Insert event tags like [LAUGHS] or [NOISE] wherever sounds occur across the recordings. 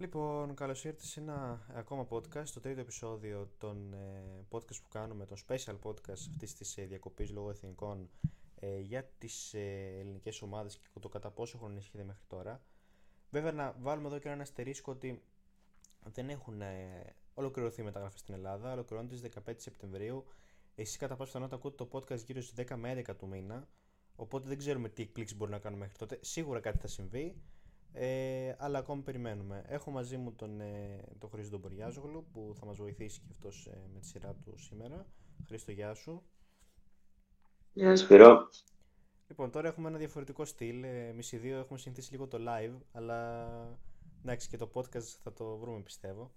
Λοιπόν, καλώς ήρθατε σε ένα ακόμα podcast, το τρίτο επεισόδιο των ε, podcast που κάνουμε, το special podcast αυτής της ε, διακοπής λόγω εθνικών ε, για τις ε, ελληνικές ομάδες και το κατά πόσο έχουν ενισχυθεί μέχρι τώρα. Βέβαια, να βάλουμε εδώ και ένα αστερίσκο ότι δεν έχουν ε, ολοκληρωθεί μεταγραφές στην Ελλάδα. Ολοκληρώνονται στις 15 Σεπτεμβρίου. Εσείς κατά πάσα πιθανότητα ακούτε το podcast γύρω στις 10 με 11 του μήνα. Οπότε δεν ξέρουμε τι εκπλήξεις μπορεί να κάνουμε μέχρι τότε. Σίγουρα κάτι θα συμβεί. Ε, αλλά ακόμη περιμένουμε. Έχω μαζί μου τον, ε, τον Χρήστο Μποριάζογλου που θα μας βοηθήσει και αυτός ε, με τη σειρά του σήμερα. Χρήστο, γεια σου. Γεια σου, Σπυρό. Λοιπόν, τώρα έχουμε ένα διαφορετικό στυλ. Ε, εμείς οι δύο έχουμε συνηθίσει λίγο το live, αλλά εντάξει και το podcast θα το βρούμε πιστεύω.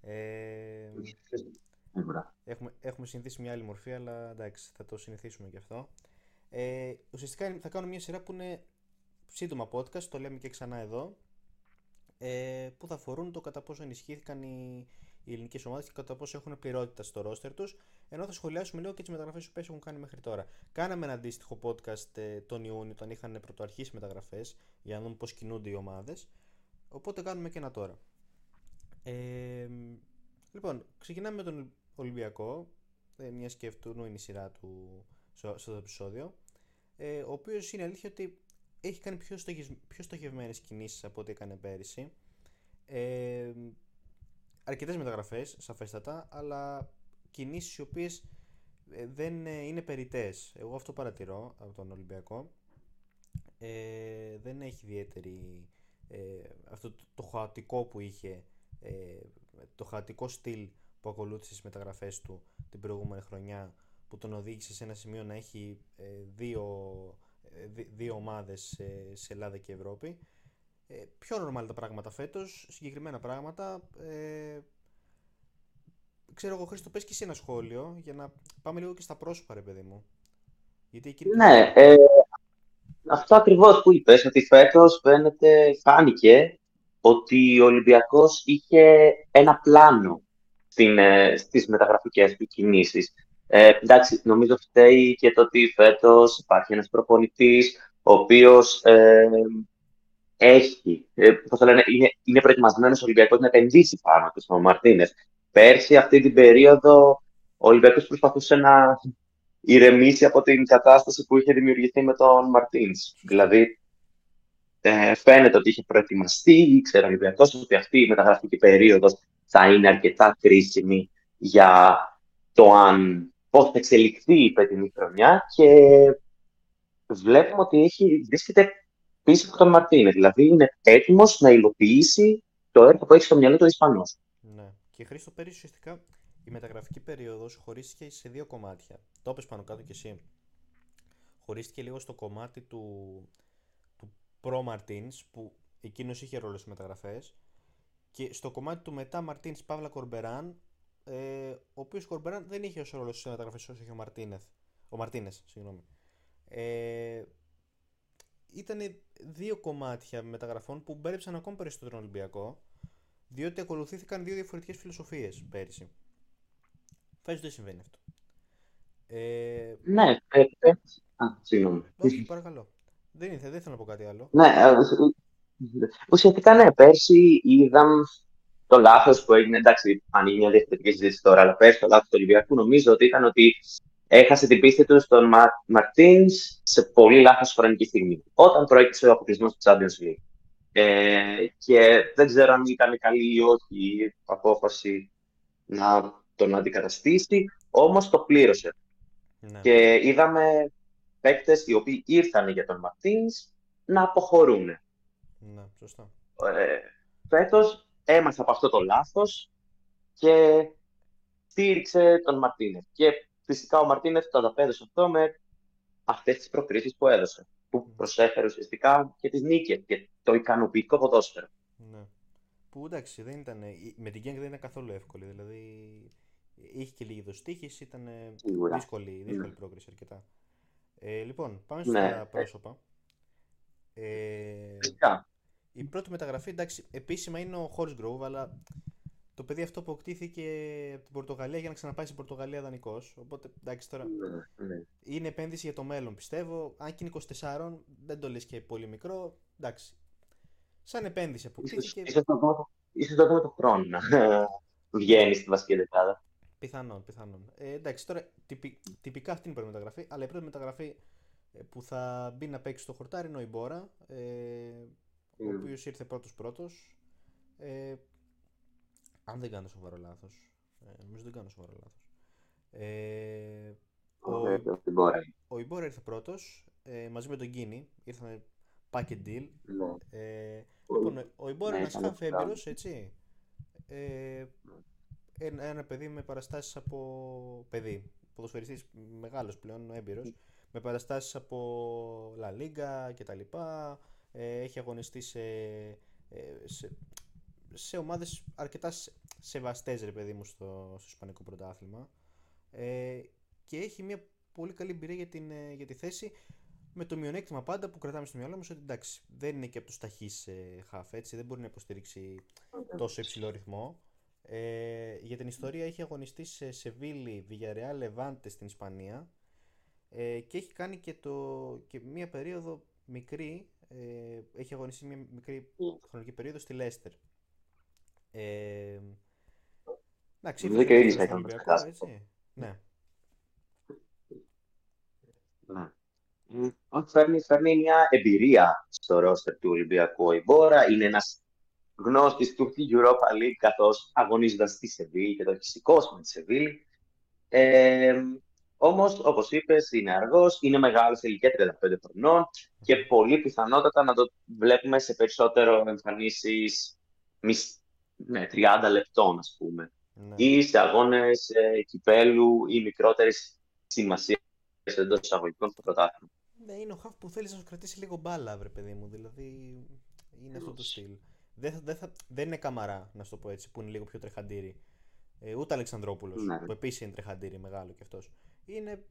Ε, έχουμε, έχουμε συνηθίσει μια άλλη μορφή, αλλά εντάξει, θα το συνηθίσουμε και αυτό. Ε, ουσιαστικά θα κάνω μια σειρά που είναι σύντομα podcast, το λέμε και ξανά εδώ, ε, που θα αφορούν το κατά πόσο ενισχύθηκαν οι, οι ελληνικές ομάδες και κατά πόσο έχουν πληρότητα στο ρόστερ τους, ενώ θα σχολιάσουμε λίγο και τις μεταγραφές που έχουν κάνει μέχρι τώρα. Κάναμε ένα αντίστοιχο podcast ε, τον Ιούνιο, όταν είχαν πρωτοαρχίσει μεταγραφές, για να δούμε πώς κινούνται οι ομάδες. Οπότε κάνουμε και ένα τώρα. Ε, λοιπόν, ξεκινάμε με τον Ολυμπιακό, ε, μια και αυτού είναι η σειρά του στο, επεισόδιο. Ε, ο οποίος είναι αλήθεια ότι έχει κάνει πιο, στοχευ... πιο στοχευμένες κινήσεις από ό,τι έκανε πέρυσι. Ε, αρκετές μεταγραφές, σαφέστατα, αλλά κινήσεις οι οποίες ε, δεν ε, είναι περιτές. Εγώ αυτό παρατηρώ από τον Ολυμπιακό. Ε, δεν έχει ιδιαίτερη ε, αυτό το, το χαοτικό που είχε ε, το χαοτικό στυλ που ακολούθησε στις μεταγραφές του την προηγούμενη χρονιά που τον οδήγησε σε ένα σημείο να έχει δύο δύο ομάδες σε Ελλάδα και Ευρώπη. Ε, πιο normal τα πράγματα φέτος, συγκεκριμένα πράγματα. Ε, ξέρω εγώ Χρήστο, πες και εσύ ένα σχόλιο για να πάμε λίγο και στα πρόσωπα ρε παιδί μου. Γιατί εκεί... Ναι, ε, αυτό ακριβώς που είπες, ότι φέτος φαίνεται, φάνηκε ότι ο Ολυμπιακός είχε ένα πλάνο στην, ε, στις μεταγραφικές του κινήσεις. Ε, εντάξει, νομίζω φταίει και το ότι φέτος υπάρχει ένας προπονητής ο οποίος ε, έχει, ε, πώς το λένε, είναι, είναι προετοιμασμένος ο Ολυμπιακός να επενδύσει πάνω του στον Μαρτίνες. Πέρσι, αυτή την περίοδο, ο Ολυμπιακός προσπαθούσε να ηρεμήσει από την κατάσταση που είχε δημιουργηθεί με τον Μαρτίν. Δηλαδή, ε, φαίνεται ότι είχε προετοιμαστεί, ήξερε ο Ολυμπιακός ότι αυτή η μεταγραφική περίοδος θα είναι αρκετά κρίσιμη για το αν πώς θα εξελιχθεί η φετινή χρονιά και βλέπουμε ότι έχει, βρίσκεται πίσω από τον Μαρτίνε. Δηλαδή είναι έτοιμος να υλοποιήσει το έργο που έχει στο μυαλό του Ισπανός. Ναι. Και Χρήστο, πέρυσι ουσιαστικά η μεταγραφική περίοδος χωρίστηκε σε δύο κομμάτια. Το είπε πάνω κάτω κι εσύ. Χωρίστηκε λίγο στο κομμάτι του, του προ Μαρτίνς, που εκείνος είχε ρόλο στις μεταγραφές. Και στο κομμάτι του μετά Μαρτίνς Παύλα Κορμπεράν, ε, ο οποίος Κορμπεράν δεν είχε όσο ρόλο στις μεταγραφέ όσο είχε ο Μαρτίνεθ. Ο Μαρτίνες, συγγνώμη. Ε, ήταν δύο κομμάτια μεταγραφών που μπέρδεψαν ακόμη περισσότερο τον Ολυμπιακό, διότι ακολουθήθηκαν δύο διαφορετικές φιλοσοφίες πέρυσι. Φέτο δεν συμβαίνει αυτό. Ε... Ναι, ε, Α, συγγνώμη. Όχι, παρακαλώ. Δεν, ήθελα, δεν ήθελα να πω κάτι άλλο. Ναι, ε, ουσιαστικά ναι, πέρσι είδαμε το λάθος που έγινε, εντάξει, ανοίγει μια διαφορετική συζήτηση τώρα, αλλά πέρσι το λάθος του Ολυμπιακού νομίζω ότι ήταν ότι έχασε την πίστη του στον Μα... Μαρτίνς σε πολύ λάθος χρονική στιγμή. Όταν προέκυψε ο αποκλεισμός του Champions League. Ε, και δεν ξέρω αν ήταν καλή ή όχι η απόφαση να τον αντικαταστήσει, όμως το πλήρωσε. Ναι. Και είδαμε παίκτες οι οποίοι ήρθαν για τον Μαρτίνς να αποχωρούν. Ναι, σωστά. Ε, φέτος έμαθε από αυτό το λάθος και στήριξε τον Μαρτίνεφ. Και φυσικά ο Μαρτίνεφ το ανταπέδωσε αυτό με αυτές τις προκρίσεις που έδωσε. Που προσέφερε ουσιαστικά και τις νίκες και το ικανοποιητικό ποδόσφαιρο. Ναι. Που εντάξει, δεν ήταν, με την Γκένγκ δεν ήταν καθόλου εύκολη. Δηλαδή είχε και λίγη δοστήχηση, ήταν δύσκολη, δύσκολη ναι. πρόκριση αρκετά. Ε, λοιπόν, πάμε στα ναι. πρόσωπα. Ε, η πρώτη μεταγραφή, εντάξει, επίσημα είναι ο Grove, αλλά το παιδί αυτό αποκτήθηκε από την Πορτογαλία για να ξαναπάει στην Πορτογαλία δανεικός. Οπότε εντάξει τώρα. Ναι, ναι. Είναι επένδυση για το μέλλον πιστεύω. Αν και είναι 24, δεν το λες και πολύ μικρό. Εντάξει. Σαν επένδυση αποκτήθηκε. Ίσως, να, πω, ίσως το δούμε το χρόνο να [LAUGHS] βγαίνει στη βασική δεκάδα. Πιθανόν, πιθανόν. Ε, εντάξει, τώρα τυπι, τυπικά αυτή είναι η πρώτη μεταγραφή, αλλά η πρώτη μεταγραφή ε, που θα μπει να παίξει στο χορτάρι είναι ο Ιμπόρα, ε, mm. Ο οποίος ήρθε πρώτος πρώτος. Ε, αν δεν κάνω σοβαρό λάθος. Ε, νομίζω δεν κάνω σοβαρό λάθος. Ε, ο, ο Ιμπόρα ήρθε πρώτος ε, μαζί με τον Γκίνη. Ήρθαν packet deal. Ναι. Ε, λοιπόν, ο Ιμπόρα είναι ένας χαφ έμπειρο, έτσι. Ε, ένα, ένα παιδί με παραστάσεις από παιδί. Ποδοσφαιριστής μεγάλος πλέον, έμπειρος. Με παραστάσεις από La Liga κτλ. Ε, έχει αγωνιστεί σε, ε, σε, σε ομάδες αρκετά σεβαστές ρε παιδί μου στο, στο Ισπανικό πρωτάθλημα. Ε, και έχει μια πολύ καλή εμπειρία για, την, ε, για τη θέση. Με το μειονέκτημα πάντα που κρατάμε στο μυαλό μας ότι εντάξει, δεν είναι και από τους ταχύς ε, χαφ, έτσι, δεν μπορεί να υποστηρίξει τόσο υψηλό ρυθμό. Ε, για την ιστορία έχει αγωνιστεί σε Σεβίλη, Villarreal, Λεβάντε στην Ισπανία. Ε, και έχει κάνει και, το, και μία περίοδο μικρή, ε, έχει αγωνιστεί μία μικρή χρονική περίοδο στη Λέστερ. Ε, εντάξει, δεν και ίδιος έτσι. Ναι. Ναι. Όχι, φέρνει, φέρνει μια εμπειρία στο ρόστερ του Ολυμπιακού. Η Μπόρα είναι ένας γνώστης του Europa League καθώς αγωνίζοντας στη Σεβίλη και το έχει σηκώσει με τη Σεβίλη. Ε, Όμως, όπως είπες, είναι αργός, είναι μεγάλος σε ηλικία 35 χρονών και πολύ πιθανότατα να το βλέπουμε σε περισσότερο εμφανίσεις ναι, 30 λεπτών, ας πούμε. Ναι. Ή σε αγώνες ε, κυπέλου ή μικρότερης σημασίας εντός εισαγωγικών στο πρωτάθλημα. Ναι, είναι ο χαφ που θέλει να σου κρατήσει λίγο μπάλα, βρε παιδί μου. Δηλαδή είναι αυτό το στυλ. Δεν, δεν, θα, δεν είναι καμαρά, να σου το πω έτσι, που είναι λίγο πιο τρεχαντήρι. Ε, ούτε Αλεξανδρόπουλος, ναι. που επίσης είναι τρεχαντήρι μεγάλο κι αυτός. Είναι,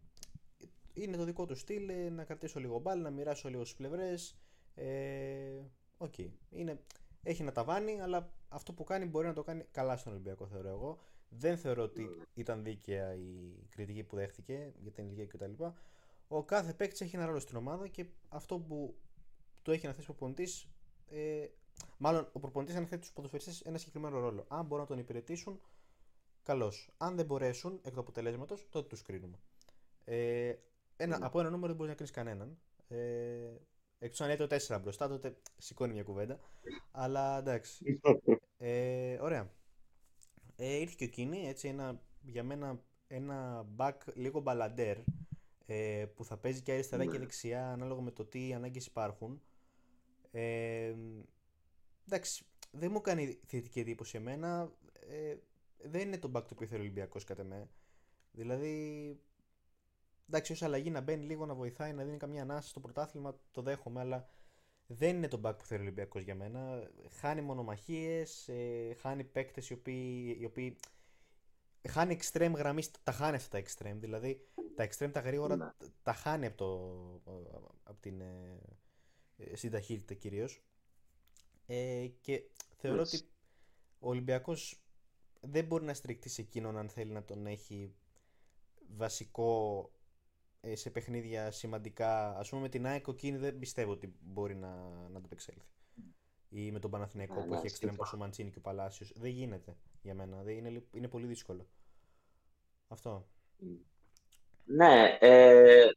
είναι το δικό του στυλ ε, να κρατήσω λίγο μπάλα, να μοιράσω λίγο στις πλευρές. Ε, okay. είναι, έχει να ταβάνει, αλλά αυτό που κάνει μπορεί να το κάνει καλά στον Ολυμπιακό, θεωρώ εγώ. Δεν θεωρώ ότι ήταν δίκαια η κριτική που δέχτηκε για την ηλικία κτλ. Ο κάθε παίκτης έχει ένα ρόλο στην ομάδα και αυτό που του έχει να θέσει ο προπονητής. Ε, μάλλον ο προπονητής αναθέτει στους ποδοσφαιριστές ένα συγκεκριμένο ρόλο. Αν μπορούν να τον υπηρετήσουν, καλώ. Αν δεν μπορέσουν εκ του αποτελέσματος, τότε τους κρίνουμε. Ε, ένα, mm. Από ένα νούμερο δεν μπορείς να κρίνεις κανέναν. Ε, Εκτός αν λέει το 4 μπροστά, τότε σηκώνει μια κουβέντα. Αλλά εντάξει. [LAUGHS] Ε, ωραία. Ε, ήρθε και ο Κίνη, έτσι, ένα, για μένα ένα back λίγο μπαλαντέρ ε, που θα παίζει και αριστερά και ναι. δεξιά ανάλογα με το τι ανάγκες υπάρχουν. Ε, εντάξει, δεν μου κάνει θετική εντύπωση εμένα. Ε, δεν είναι το back το οποίο θέλει ο Ολυμπιακός κατά με. Δηλαδή, εντάξει, ως αλλαγή να μπαίνει λίγο να βοηθάει, να δίνει καμία ανάση στο πρωτάθλημα, το δέχομαι, αλλά δεν είναι το back που θέλει ο Ολυμπιακός για μένα. Χάνει μονομαχίες, ε, χάνει παίκτες οι οποίοι, οι οποίοι χάνει extreme γραμμής, τα χάνει αυτά τα extreme. Δηλαδή τα extreme τα γρήγορα ναι. τα χάνει από, το, από την ε, ε στην ταχύτητα κυρίως. Ε, και θεωρώ ότι ο Ολυμπιακός δεν μπορεί να στρικτεί σε εκείνον αν θέλει να τον έχει βασικό ε, σε παιχνίδια σημαντικά. Α πούμε με την ΑΕΚ ο Κίνη δεν πιστεύω ότι μπορεί να, να το επεξέλθει. Ή με τον Παναθηναϊκό που έχει εξτρέμει πόσο Μαντσίνη και ο Παλάσιος. Δεν γίνεται για μένα. Δεν είναι, είναι πολύ δύσκολο. Αυτό. Ναι. Ε,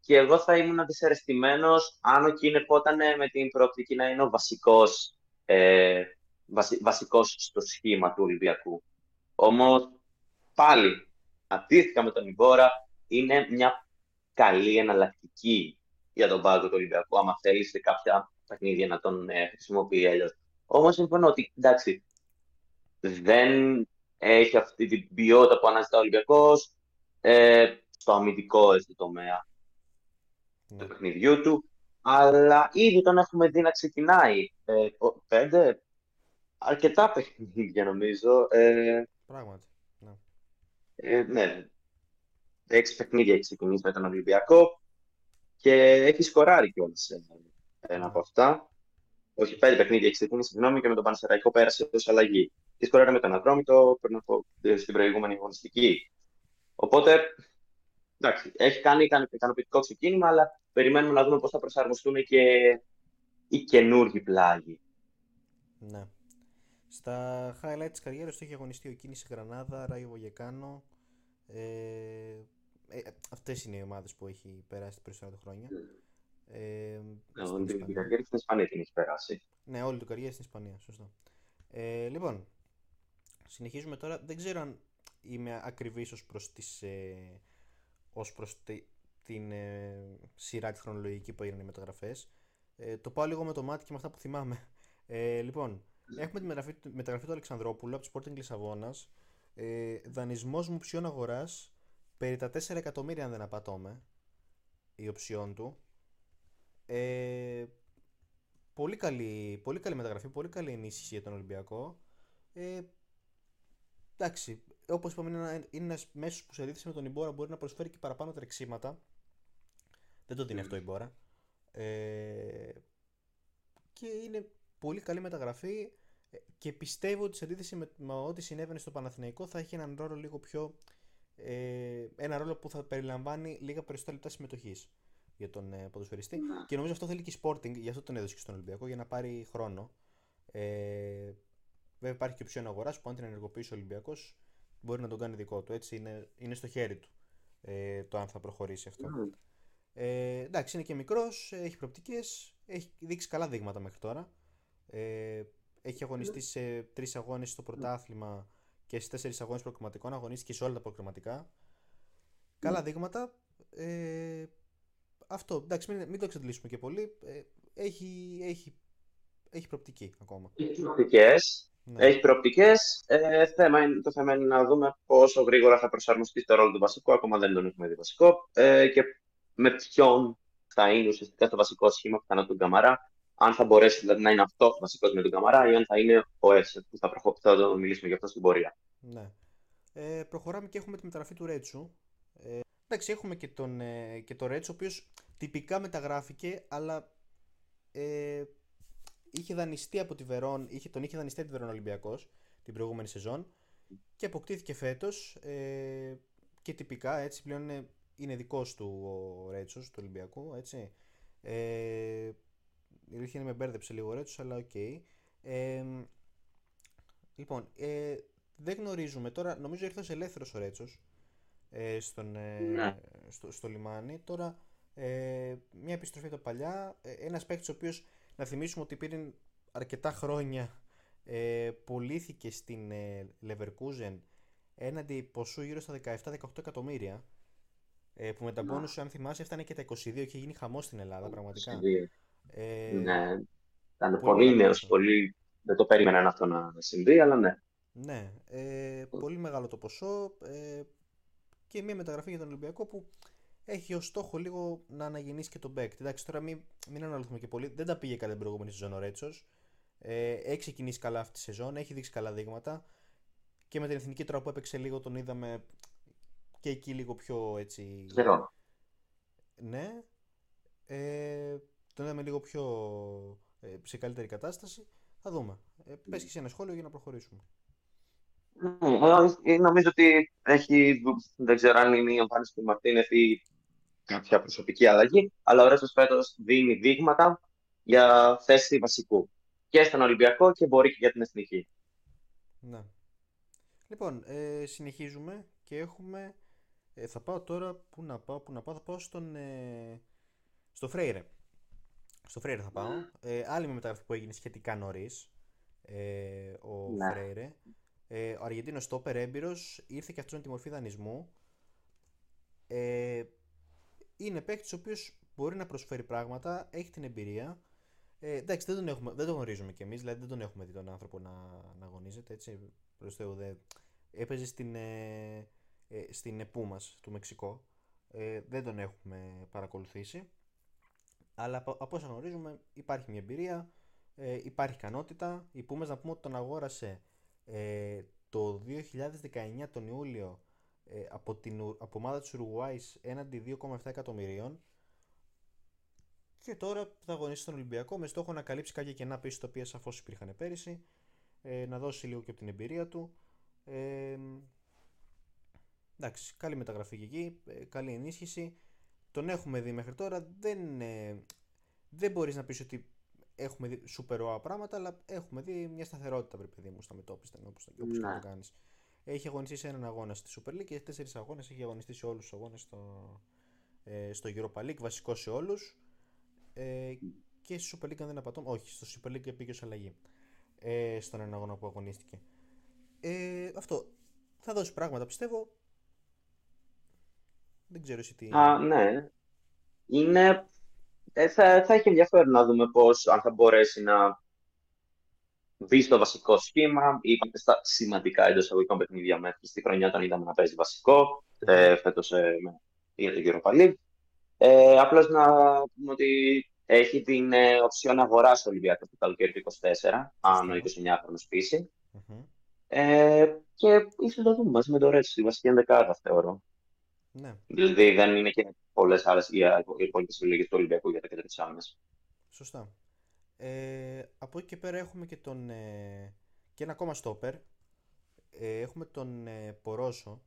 και εγώ θα ήμουν δυσαρεστημένος αν ο Κίνη ερχόταν με την προοπτική να είναι ο βασικός ε, βασικός στο σχήμα του Ολυμπιακού. Όμως πάλι αντίθετα με τον Ιμπόρα, είναι μια καλή εναλλακτική για τον πάγκο του Ολυμπιακού, άμα θέλεις σε κάποια παιχνίδια να τον ε, χρησιμοποιεί αλλιώς. Όμως συμφωνώ ότι εντάξει, δεν έχει αυτή την ποιότητα που αναζητά ο Ολυμπιακός ε, στο αμυντικό έτσι, τομέα ναι. του παιχνιδιού του. Αλλά ήδη τον έχουμε δει να ξεκινάει. Ε, πέντε, αρκετά παιχνίδια νομίζω. Ε, Πράγματι. Ναι. Ε, ναι, έξι παιχνίδια έχει ξεκινήσει με τον Ολυμπιακό και έχει σκοράρει κιόλας ένα από αυτά. Όχι, πέντε παιχνίδια έχει ξεκινήσει, συγγνώμη, και με τον Πανσεραϊκό πέρασε ως αλλαγή. Και σκοράρει με τον Αδρόμητο πριν από στην προηγούμενη αγωνιστική. Οπότε, εντάξει, έχει κάνει ικανοποιητικό ξεκίνημα, αλλά περιμένουμε να δούμε πώς θα προσαρμοστούν και οι καινούργοι πλάγοι. Ναι. Στα highlight της καριέρας του έχει αγωνιστεί ο Κίνηση Γρανάδα, Ράιο Βογεκάνο. Ε, ε, αυτές είναι οι ομάδες που έχει περάσει τα περισσότερα χρόνια. Ε, ναι, όλη την καριέρα στην Ισπανία την έχει περάσει. Ναι, όλη την καριέρα στην Ισπανία, σωστό. Ε, λοιπόν, συνεχίζουμε τώρα. Δεν ξέρω αν είμαι ακριβής ως προς, τις, ε, ως προς τη, την ε, σειρά τη χρονολογική που έγιναν οι μεταγραφές. Ε, το πάω λίγο με το μάτι και με αυτά που θυμάμαι. Ε, λοιπόν, έχουμε τη μεταγραφή, μεταγραφή του Αλεξανδρόπουλου από το Sporting Λισαβόνας. Ε, Δανεισμός μου ψιών αγοράς περί τα 4 εκατομμύρια, αν δεν απατώμε, η οψιόν του. Ε, πολύ, καλή, πολύ καλή μεταγραφή, πολύ καλή ενίσχυση για τον Ολυμπιακό. Ε, εντάξει, όπως είπαμε, είναι ένα μέσος που σε αντίθεση με τον Ιμπόρα μπορεί να προσφέρει και παραπάνω τρεξίματα. Δεν το δίνει αυτό η Μπόρα. Ε, και είναι πολύ καλή μεταγραφή ε, και πιστεύω ότι σε αντίθεση με, με ό,τι συνέβαινε στο Παναθηναϊκό θα έχει έναν ρόλο λίγο πιο. Ε, ένα ρόλο που θα περιλαμβάνει λίγα περισσότερα λεπτά συμμετοχής για τον ε, ποδοσφαιριστή. Ναι. Και νομίζω αυτό θέλει και η Sporting, γι' αυτό τον έδωσε και στον Ολυμπιακό, για να πάρει χρόνο. Ε, βέβαια υπάρχει και οψιόν αγοράς που αν την ενεργοποιήσει ο Ολυμπιακός μπορεί να τον κάνει δικό του. Έτσι είναι, είναι στο χέρι του ε, το αν θα προχωρήσει αυτό. Ναι. Ε, εντάξει, είναι και μικρός, έχει προοπτικές, έχει δείξει καλά δείγματα μέχρι τώρα. Ε, έχει αγωνιστεί σε τρεις αγώνες στο πρωτάθλημα και σε τέσσερις αγώνες προκριματικών. Αγωνίστηκε σε όλα τα προκριματικά. Καλά δείγματα. Ε, αυτό, εντάξει, μην, μην το εξαντλήσουμε και πολύ. Ε, έχει, έχει, έχει προοπτική ακόμα. Έχει προοπτικές. Ναι. Έχει προοπτικές. Ε, θέμα, το θέμα είναι να δούμε πόσο γρήγορα θα προσαρμοστεί στο ρόλο του βασικού. Ακόμα δεν τον έχουμε δει βασικό. Ε, και με ποιον θα είναι ουσιαστικά το βασικό σχήμα πιθανό του Καμαρά. Αν θα μπορέσει δηλαδή, να είναι αυτό βασικός με τον Καμαρά ή αν θα είναι ο Έσαι που θα, προχω... θα το μιλήσουμε γι' αυτό στην πορεία. Ναι. Ε, προχωράμε και έχουμε τη μεταγραφή του Ρέτσου. Ε, εντάξει, έχουμε και τον, ε, και τον Ρέτσου, ο οποίος τυπικά μεταγράφηκε, αλλά ε, είχε δανειστεί από τη Βερόν, είχε, τον είχε δανειστεί από τη Βερόν Ολυμπιακός την προηγούμενη σεζόν και αποκτήθηκε φέτος. Ε, και τυπικά έτσι πλέον είναι είναι δικός του ο Ρέτσος του Ολυμπιακού, έτσι. Ε, η αλήθεια είναι με μπέρδεψε λίγο ο Ρέτσος, αλλά ok. Okay. Ε, λοιπόν, ε, δεν γνωρίζουμε τώρα, νομίζω ήρθες ελεύθερος ο Ρέτσος ε, στον, ε, ναι. στο, στο λιμάνι. Τώρα, ε, μια επιστροφή από τα παλιά, ε, ένας παίκτης ο οποίος, να θυμίσουμε ότι πήρε αρκετά χρόνια, ε, πουλήθηκε στην ε, Leverkusen έναντι ποσού γύρω στα 17-18 εκατομμύρια ε, που με τα bonus, αν θυμάσαι, έφτανε και τα 22 και είχε γίνει χαμός στην Ελλάδα, πραγματικά. Ε, ναι. Ήταν πολύ, πολύ νέος, πολύ... δεν το περίμεναν αυτό να συμβεί, αλλά ναι. Ναι, ε, πολύ μεγάλο το ποσό ε, και μια μεταγραφή για τον Ολυμπιακό που έχει ως στόχο λίγο να αναγεννήσει και τον Μπέκ. Εντάξει, τώρα μην, μην αναλωθούμε και πολύ. Δεν τα πήγε καλά την προηγούμενη σεζόν ο Ρέτσος. Ε, έχει ξεκινήσει καλά αυτή τη σεζόν, έχει δείξει καλά δείγματα. Και με την εθνική τώρα που έπαιξε λίγο τον είδαμε και εκεί λίγο πιο έτσι. Ξέρω. Ναι. Ε, τον είδαμε λίγο πιο ε, σε καλύτερη κατάσταση. Θα δούμε. Ε, πες και σε ένα σχόλιο για να προχωρήσουμε. Ναι, νομίζω ότι έχει, δεν ξέρω αν είναι η εμφάνιση του Μαρτίνεθ ή κάποια προσωπική αλλαγή, αλλά ο Ρέστος φέτος δίνει δείγματα για θέση βασικού. Και στον Ολυμπιακό και μπορεί και για την Εθνική. Ναι. Λοιπόν, ε, συνεχίζουμε και έχουμε ε, θα πάω τώρα, πού να πάω, πού να πάω, θα πάω στον, ε, στο Φρέιρε. Στο Φρέιρε θα πάω. Ε, άλλη με μεταγραφή που έγινε σχετικά νωρίς. Ε, ο ναι. Φρέιρε. Ε, ο Αργεντίνος Στόπερ έμπειρος ήρθε και αυτός με τη μορφή δανεισμού. Ε, είναι παίκτης ο οποίος μπορεί να προσφέρει πράγματα, έχει την εμπειρία. Ε, εντάξει, δεν τον, έχουμε, δεν τον γνωρίζουμε κι εμείς, δηλαδή δεν τον έχουμε δει τον άνθρωπο να, να αγωνίζεται. Έτσι, προς Θεού, δεν... Έπαιζε στην, ε, ε, στην ΕΠΟΥ μας του Μεξικό. Ε, δεν τον έχουμε παρακολουθήσει. Αλλά από, από όσα γνωρίζουμε υπάρχει μια εμπειρία, ε, υπάρχει ικανότητα. Η Πούμες να πούμε ότι τον αγόρασε ε, το 2019 τον Ιούλιο ε, από την από ομάδα της Ουρουάης έναντι 2,7 εκατομμυρίων και τώρα θα αγωνίσει στον Ολυμπιακό με στόχο να καλύψει κάποια κενά πίσω τα οποία σαφώς υπήρχαν πέρυσι ε, να δώσει λίγο και από την εμπειρία του ε, Εντάξει, καλή μεταγραφή και εκεί, ε, καλή ενίσχυση. Τον έχουμε δει μέχρι τώρα. Δεν, ε, δεν μπορείς να πεις ότι έχουμε δει σούπερ ωραία πράγματα, αλλά έχουμε δει μια σταθερότητα, βρε παιδί μου, στα μετώπιστα, όπως, όπως ναι. και το κάνεις. Έχει αγωνιστεί σε έναν αγώνα στη Super League και τέσσερις αγώνες έχει αγωνιστεί σε όλους τους αγώνες στο, ε, στο Europa League, βασικό σε όλους. Ε, και στη Super League αν δεν απατώ, όχι, στο Super League πήγε ως αλλαγή. Ε, στον ένα αγώνα που αγωνίστηκε. Ε, αυτό. Θα δώσει πράγματα, πιστεύω. Δεν ξέρω εσύ τι... Α, ναι. Είναι... Ε, θα, θα έχει ενδιαφέρον να δούμε πώς, αν θα μπορέσει να μπει στο βασικό σχήμα ή στα σημαντικά εντός εισαγωγικών παιχνίδια μέχρι στη χρονιά όταν είδαμε να παίζει βασικό, ε, φέτος ε, για το Europa League. Ε, απλώς να πούμε ότι έχει την ε, οψιόν αγορά στο Ολυμπιακό το καλοκαίρι του 24, αν ο 29χρονο πείσει. Mm-hmm. Ε, και ίσως το δούμε μαζί με το Ρέτσο, στη βασική ενδεκάδα, θεωρώ. Ναι. Δηλαδή δεν είναι και πολλές άλλες οι υπόλοιπες επιλογέ του Ολυμπιακού για τα κέντρα της άμυνας. Σωστά. Ε, από εκεί και πέρα έχουμε και τον. Ε, και ένα ακόμα στόπερ. Ε, έχουμε τον ε, Πορόσο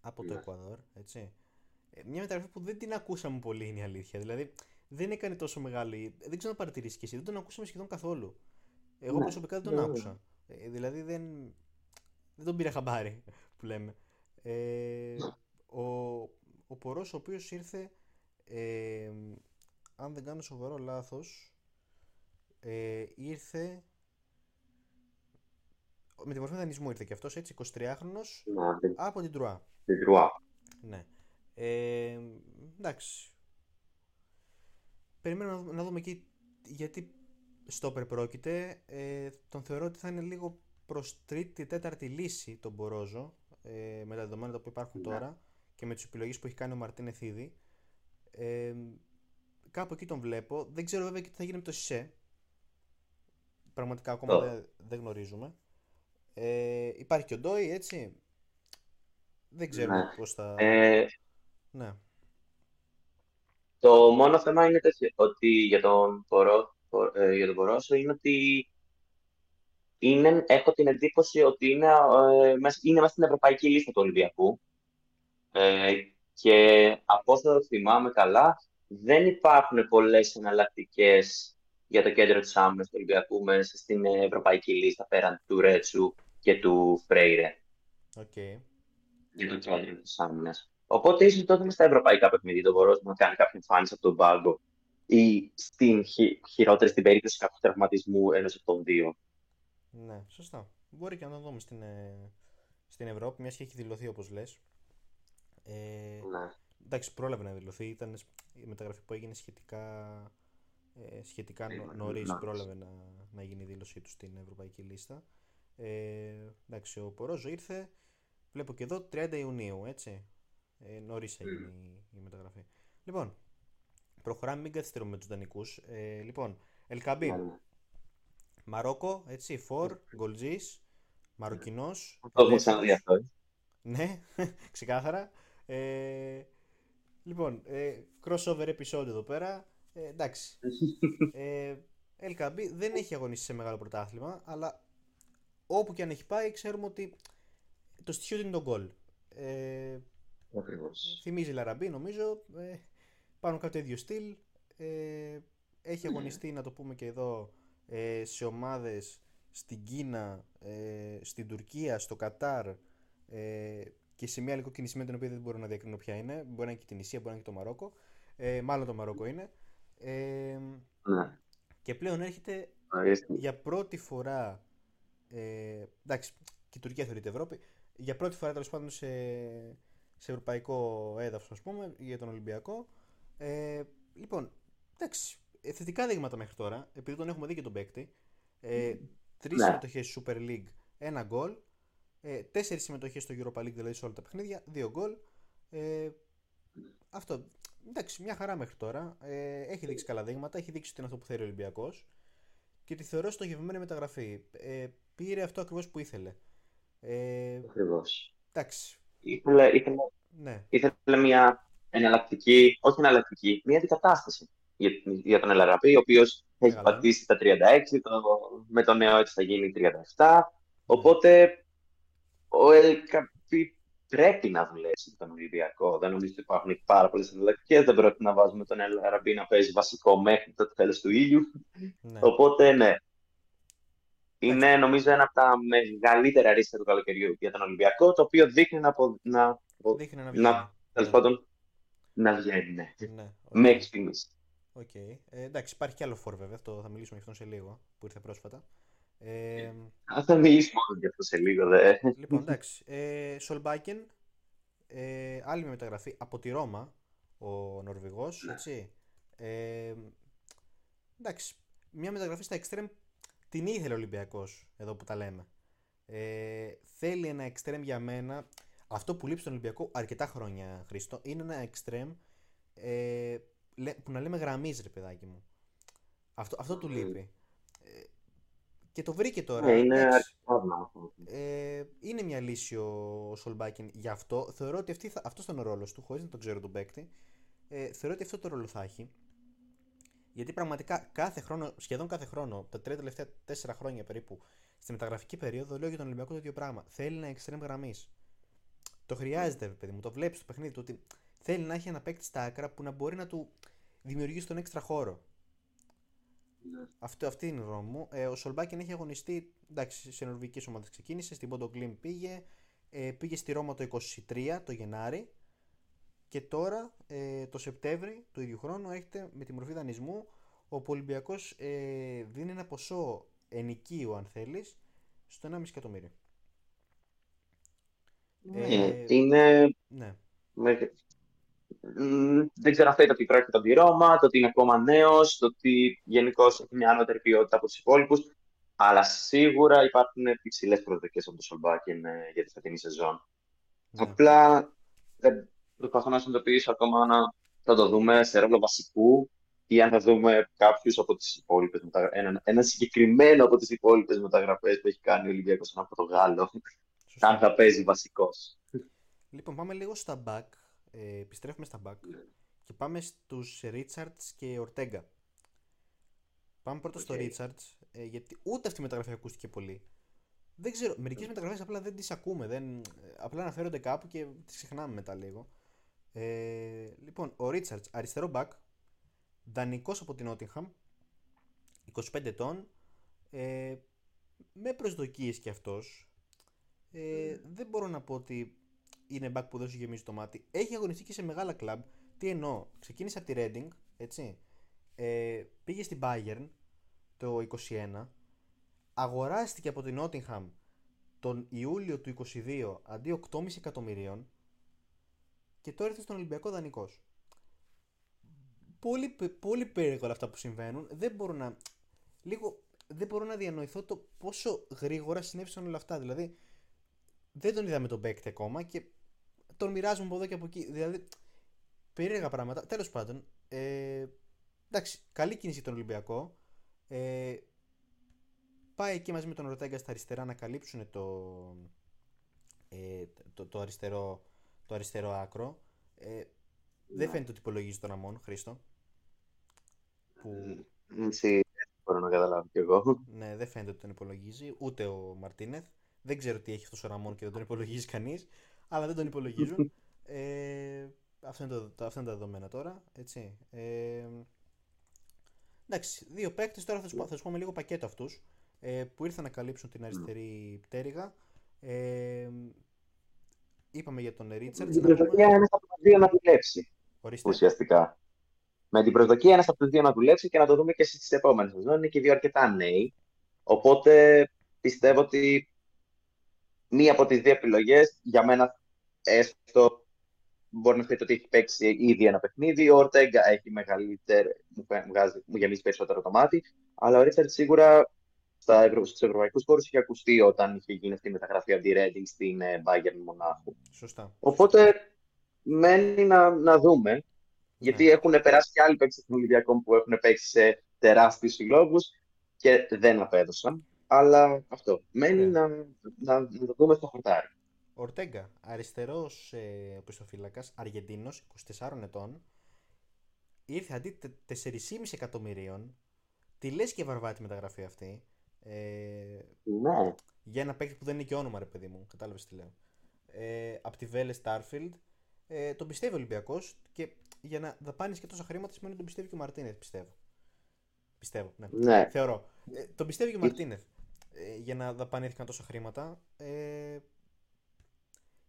από το ναι. Εκουαδόρ. Έτσι. Ε, μια μεταγραφή που δεν την ακούσαμε πολύ είναι η αλήθεια. Δηλαδή δεν έκανε τόσο μεγάλη. Δεν ξέρω να παρατηρήσεις και εσύ. Δεν τον ακούσαμε σχεδόν καθόλου. Εγώ ναι. προσωπικά δεν τον ναι, άκουσα. Ε, δηλαδή δεν, δεν τον πήρα χαμπάρι που λέμε. Ε, ο, ο Πορός ο οποίος ήρθε ε, αν δεν κάνω σοβαρό λάθος ε, ήρθε με τη μορφή δανεισμού ήρθε και αυτός έτσι 23χρονος ναι, από την Τρουά. Την Τρουά. Ναι. Ε, εντάξει. Περιμένουμε να δούμε εκεί γιατί στόπερ πρόκειται. Ε, τον θεωρώ ότι θα είναι λίγο προς τρίτη, τέταρτη λύση τον Μπορόζο ε, με τα δεδομένα που υπάρχουν ναι. τώρα και με τις επιλογές που έχει κάνει ο Μαρτίνε ήδη. Ε, κάπου εκεί τον βλέπω. Δεν ξέρω βέβαια και τι θα γίνει με το Σισε. Πραγματικά ακόμα δεν, δεν γνωρίζουμε. Ε, υπάρχει και ο Ντόι, έτσι. Δεν ξέρω ναι. πώς θα... Ε, ναι. Το μόνο θέμα είναι τέτοιο, ότι για τον, Πορό, ε, για τον Πορόσο είναι ότι είναι, έχω την εντύπωση ότι είναι, ε, είναι μέσα στην ευρωπαϊκή λίστα του Ολυμπιακού ε, και από όσο θυμάμαι καλά δεν υπάρχουν πολλές εναλλακτικές για το κέντρο της άμυνας του Ολυμπιακού μέσα στην ευρωπαϊκή λίστα πέραν του Ρέτσου και του Φρέιρε. Okay. Για το κέντρο της άμυνας. Οπότε ίσως τότε στα ευρωπαϊκά παιχνίδια το μπορώ να κάνει κάποια εμφάνιση από τον πάγκο ή στην χει, χειρότερη στην περίπτωση κάποιου τραυματισμού ενός από των δύο. Ναι, σωστά. Μπορεί και να το δούμε στην, ε, στην Ευρώπη, μιας και έχει δηλωθεί όπως λες. Ε, ναι. Εντάξει, πρόλαβε να δηλωθεί. Ήταν η μεταγραφή που έγινε σχετικά, ε, σχετικά νωρίς. Πρόλαβε να, να γίνει η δήλωσή του στην ευρωπαϊκή λίστα. Ε, εντάξει, ο Πορόζο ήρθε. Βλέπω και εδώ 30 Ιουνίου, έτσι. Ε, Νωρίς έγινε η, η, μεταγραφή. Λοιπόν, προχωράμε, μην καθυστερούμε με τους δανεικούς. Ε, λοιπόν, Ελκαμπή. Ναι, ναι. Μαρόκο, έτσι, Φορ, Γκολτζής, Μαροκινός. Το έχω ξαναδεί αυτό. Ε. Ναι, [LAUGHS] ξεκάθαρα. Ε, λοιπόν, ε, crossover επεισόδιο εδώ πέρα. Ε, εντάξει. [LAUGHS] ε, LKB δεν έχει αγωνίσει σε μεγάλο πρωτάθλημα, αλλά όπου και αν έχει πάει, ξέρουμε ότι το στοιχείο είναι το γκολ. Ε, Ακριβώς. Θυμίζει Λαραμπή νομίζω. Ε, πάνω κάποιο ίδιο στυλ. Ε, έχει ναι. αγωνιστεί, να το πούμε και εδώ, ε, σε ομάδες στην Κίνα, ε, στην Τουρκία, στο Κατάρ ε, και σε μια λίγο με την οποία δεν μπορώ να διακρίνω ποια είναι. Μπορεί να είναι και την Ισία, μπορεί να είναι και το Μαρόκο. Ε, μάλλον το Μαρόκο είναι. Ε, ναι. Και πλέον έρχεται για πρώτη φορά. Ε, εντάξει, και η Τουρκία θεωρείται Ευρώπη. Για πρώτη φορά τέλος πάντων σε, σε ευρωπαϊκό έδαφος, ας πούμε, για τον Ολυμπιακό. Ε, λοιπόν, εντάξει, ε, θετικά δείγματα μέχρι τώρα, επειδή τον έχουμε δει και τον παίκτη. Ε, Τρεις ναι. συμμετοχές στη Super League, ένα γκολ. Ε, Τέσσερις συμμετοχές στο Europa League, δηλαδή σε όλα τα παιχνίδια, δύο γκολ. Ε, αυτό. Εντάξει, μια χαρά μέχρι τώρα. Ε, έχει δείξει καλά δείγματα, έχει δείξει ότι είναι αυτό που θέλει ο Ολυμπιακός. Και τη θεωρώ στοχευμένη μεταγραφή. Ε, πήρε αυτό ακριβώς που ήθελε. Ε, ακριβώς. Εντάξει, ήθελε, ήθελε, ναι. ήθελε μια εναλλακτική, όχι εναλλακτική, μια αντικατάσταση για, για τον Ελαραπή, ο οποίος έχει πατήσει τα 36, το, με το νέο έτσι θα γίνει 37. Οπότε ο Ελκαπή πρέπει να δουλέψει τον Ολυμπιακό. Δεν νομίζω ότι υπάρχουν πάρα πολλές εναλλακτικές. Δεν πρέπει να βάζουμε τον Ελαραμπή να παίζει βασικό μέχρι το τέλος του ήλιου. Ναι. Οπότε ναι. Είναι νομίζω ένα από τα μεγαλύτερα ρίσκα του καλοκαιριού για τον Ολυμπιακό, το οποίο δείχνει να, να, δείχνει να, βγαίνει. να, ναι. πάντων, να βγαίνει. Ναι. ναι Μέχρι στιγμής. Okay. Ε, εντάξει, υπάρχει και άλλο φόρ βέβαια, αυτό θα μιλήσουμε γι' αυτό σε λίγο, που ήρθε πρόσφατα. Ε, θα μιλήσουμε μόνο γι' αυτό σε λίγο, δε. Λοιπόν, εντάξει. Ε, Σολμπάκεν, ε, άλλη μεταγραφή από τη Ρώμα, ο Νορβηγός, ναι. έτσι. Ε, εντάξει, μια μεταγραφή στα εξτρέμ την ήθελε ο Ολυμπιακός, εδώ που τα λέμε. Ε, θέλει ένα εξτρέμ για μένα, αυτό που λείπει στον Ολυμπιακό αρκετά χρόνια, Χρήστο, είναι ένα εξτρέμ ε, που να λέμε γραμμίζει, ρε παιδάκι μου. Αυτό, αυτό του λείπει. Ε, και το βρήκε τώρα. Ναι, είναι ε, Είναι μια λύση ο Σολμπάκιν γι' αυτό. Θεωρώ ότι αυτή θα, αυτός ήταν ο ρόλος του, χωρίς να τον ξέρω τον παίκτη. Ε, θεωρώ ότι αυτό το ρόλο θα έχει. Γιατί πραγματικά κάθε χρόνο, σχεδόν κάθε χρόνο, τα τρία τελευταία τέσσερα χρόνια περίπου, στη μεταγραφική περίοδο, λέω για τον Ολυμπιακό το ίδιο πράγμα. Θέλει να εξτρέμ γραμμής. Το χρειάζεται, παιδί μου. Το βλέπεις στο παιχνίδι του ότι θέλει να έχει ένα παίκτη στα άκρα που να μπορεί να του δημιουργήσει τον έξτρα χώρο. Ναι. Αυτό, αυτή είναι η γνώμη μου. Ε, ο Σολμπάκιν έχει αγωνιστεί εντάξει, σε νορβηγικέ ομάδε ξεκίνησε, στην Πόντο πήγε, ε, πήγε στη Ρώμα το 23 το Γενάρη και τώρα ε, το Σεπτέμβρη του ίδιου χρόνου έχετε με τη μορφή δανεισμού ο Ολυμπιακός ε, δίνει ένα ποσό ενοικίου αν θέλεις στο 1,5 εκατομμύριο. Ναι, ε, είναι... Ναι δεν ξέρω αν θα ότι πρόκειται από τη Ρώμα, το ότι είναι ακόμα νέος, το ότι γενικώ έχει μια ανώτερη ποιότητα από τους υπόλοιπους. Αλλά σίγουρα υπάρχουν υψηλές προσδοκίες από το Σολμπάκιν για τη φετινή σεζόν. Ναι. Απλά δεν προσπαθώ να συνειδητοποιήσω ακόμα να θα το δούμε σε ρόλο βασικού ή αν θα δούμε κάποιους από τις υπόλοιπες μεταγραφέ. Ένα, ένα συγκεκριμένο από τις υπόλοιπες μεταγραφές που έχει κάνει ο Ολυμπιακός στον Πορτογάλο. Αν θα παίζει βασικός. Λοιπόν, πάμε λίγο στα back ε, επιστρέφουμε στα back ναι. και πάμε στους Richards και Ortega. Πάμε πρώτα στο Richards, ε, γιατί ούτε αυτή η μεταγραφή ακούστηκε πολύ. Δεν ξέρω, μερικές μεταγραφές απλά δεν τις ακούμε, δεν, ε, απλά αναφέρονται κάπου και τις ξεχνάμε μετά λίγο. Ε, λοιπόν, ο Richards, αριστερό back, δανεικός από την Nottingham, 25 ετών, ε, με προσδοκίες κι αυτός. Ε, δεν μπορώ να πω ότι είναι back που δεν σου γεμίζει το μάτι. Έχει αγωνιστεί και σε μεγάλα κλαμπ. Τι εννοώ, ξεκίνησε από τη Reading, έτσι. Ε, πήγε στην Bayern το 21. Αγοράστηκε από την Nottingham τον Ιούλιο του 22 αντί 8,5 εκατομμυρίων και τώρα ήρθε στον Ολυμπιακό δανεικός. Πολύ, πολύ περίεργο όλα αυτά που συμβαίνουν. Δεν μπορώ να. Λίγο. Δεν μπορώ να διανοηθώ το πόσο γρήγορα συνέβησαν όλα αυτά. Δηλαδή, δεν τον είδαμε τον παίκτη ακόμα και τον μοιράζουμε από εδώ και από εκεί. Δηλαδή, περίεργα πράγματα. Τέλος πάντων, ε, εντάξει, καλή κίνηση τον Ολυμπιακό. Ε, πάει εκεί μαζί με τον Ρωτέγκα στα αριστερά να καλύψουν το, ε, το, το, αριστερό, το αριστερό άκρο. Ε, δεν φαίνεται ότι υπολογίζει τον Αμόν, Χρήστο. Που... δεν μπορώ να καταλάβω κι εγώ. Ναι, δεν φαίνεται ότι τον υπολογίζει, ούτε ο Μαρτίνεθ. Δεν ξέρω τι έχει αυτός ο Ραμόν και δεν τον υπολογίζει κανείς αλλά δεν τον υπολογίζουν. [LAUGHS] ε, αυτό, είναι το, αυτό είναι τα δεδομένα τώρα. Έτσι. Ε, εντάξει, δύο παίκτες. Τώρα θα σου, θα σου πούμε λίγο πακέτο αυτούς ε, που ήρθαν να καλύψουν την αριστερή πτέρυγα. Ε, είπαμε για τον Ρίτσαρτς. Με την προσδοκία ένας από τους δύο να δουλέψει. Ορίστε. Ουσιαστικά. Με την προσδοκία ένας από τους δύο να δουλέψει και να το δούμε και στις επόμενες σεζόν. Είναι και δύο αρκετά νέοι. Οπότε πιστεύω ότι μία από τις δύο επιλογές για μένα έστω μπορεί να θεωρείται ότι έχει παίξει ήδη ένα παιχνίδι. Ο Ορτέγκα έχει μεγαλύτερο, μου, βγάζει, μου γεμίζει περισσότερο το μάτι. Αλλά ο Ρίτσαρτ σίγουρα στους ευρωπαϊκούς χώρους είχε ακουστεί όταν είχε γίνει αυτή η μεταγραφή από τη Reading στην ε, Bayern Μονάχου. Σωστά. Οπότε μένει να, να δούμε. Ναι. Γιατί έχουν περάσει και άλλοι παίκτες των Ολυμπιακών που έχουν παίξει σε τεράστιους συλλόγους και δεν απέδωσαν. Αλλά αυτό. Μένει ναι. να, να, να το δούμε στο χορτάρι. Ορτέγκα, αριστερός ε, οπισθοφύλακας, Αργεντίνος, 24 ετών. Ήρθε αντί 4,5 εκατομμυρίων. Τη λες και βαρβάτη μεταγραφή αυτή. Ε, ναι. Για ένα παίκτη που δεν είναι και όνομα, ρε παιδί μου. Κατάλαβες τι λέω. ε, από τη Βέλε Starfield. Ε, τον πιστεύει ο Ολυμπιακός και για να δαπάνεις και τόσα χρήματα σημαίνει ότι τον πιστεύει και ο Μαρτίνεθ, πιστεύω. Πιστεύω, ναι. ναι. Θεωρώ. Ε, τον πιστεύει και ο Μαρτίνεθ ε, για να δαπανήθηκαν τόσα χρήματα. Ε,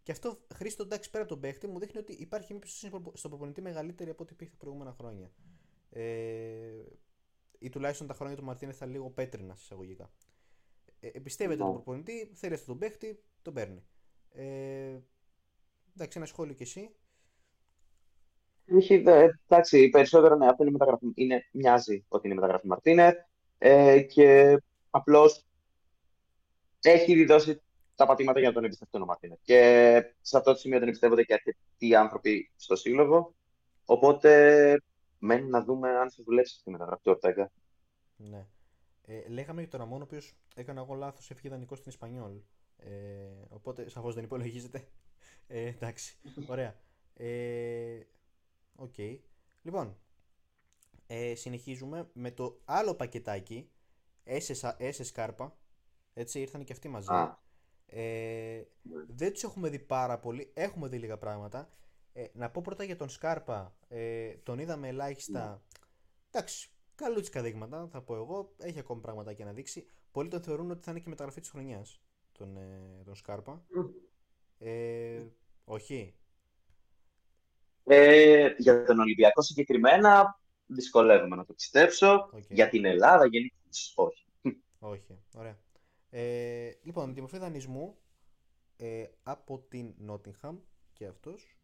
και αυτό, Χρήστο, εντάξει, πέρα από τον παίχτη, μου δείχνει ότι υπάρχει μια εμπιστοσύνη στον προπονητή μεγαλύτερη από ό,τι υπήρχε τα προηγούμενα χρόνια. Ε, ή τουλάχιστον τα χρόνια του Μαρτίνεθ θα λίγο πέτρινα εισαγωγικά. Ε, εμπιστεύεται τον προπονητή, θέλει αυτόν τον παίχτη, τον παίρνει. Ε, εντάξει, ένα σχόλιο κι εσύ. Έχει, εντάξει, περισσότερο ναι, αυτό είναι μεταγραφή. Είναι, μοιάζει ότι είναι μεταγραφή Μαρτίνεθ ε, και απλώς έχει ήδη δώσει τα πατήματα για να τον εμπιστευτούν ο Μαρτίνεθ. Και σε αυτό το σημείο δεν εμπιστεύονται και αρκετοί άνθρωποι στο σύλλογο. Οπότε μένει να δούμε αν θα δουλέψει αυτή η μεταγραφή του Ορτέγκα. Ναι. Ε, λέγαμε για τον Ραμόν, ο οποίος έκανε εγώ λάθος, έφυγε δανεικό στην Ισπανιόλ. Ε, οπότε σαφώς δεν υπολογίζεται. Ε, εντάξει. Ωραία. Ε, Ok. Okay. Λοιπόν, ε, συνεχίζουμε με το άλλο πακετάκι. Έσε, Σκάρπα. Έτσι ήρθαν και αυτοί μαζί. Ε, δεν τους έχουμε δει πάρα πολύ. Έχουμε δει λίγα πράγματα. Ε, να πω πρώτα για τον Σκάρπα. Ε, τον είδαμε ελάχιστα. Ναι. Εντάξει, καλούτσικα δείγματα, θα πω εγώ. Έχει ακόμα πράγματα για να δείξει. Πολλοί τον θεωρούν ότι θα είναι και μεταγραφή της χρονιάς. Τον, ε, τον Σκάρπα. Ε, όχι. Ε, για τον Ολυμπιακό συγκεκριμένα δυσκολεύομαι να το πιστέψω. Για την Ελλάδα γενικώς όχι. Όχι, ωραία. Ε, λοιπόν, με τη μορφή δανεισμού ε, από την Νότιγχαμ και αυτός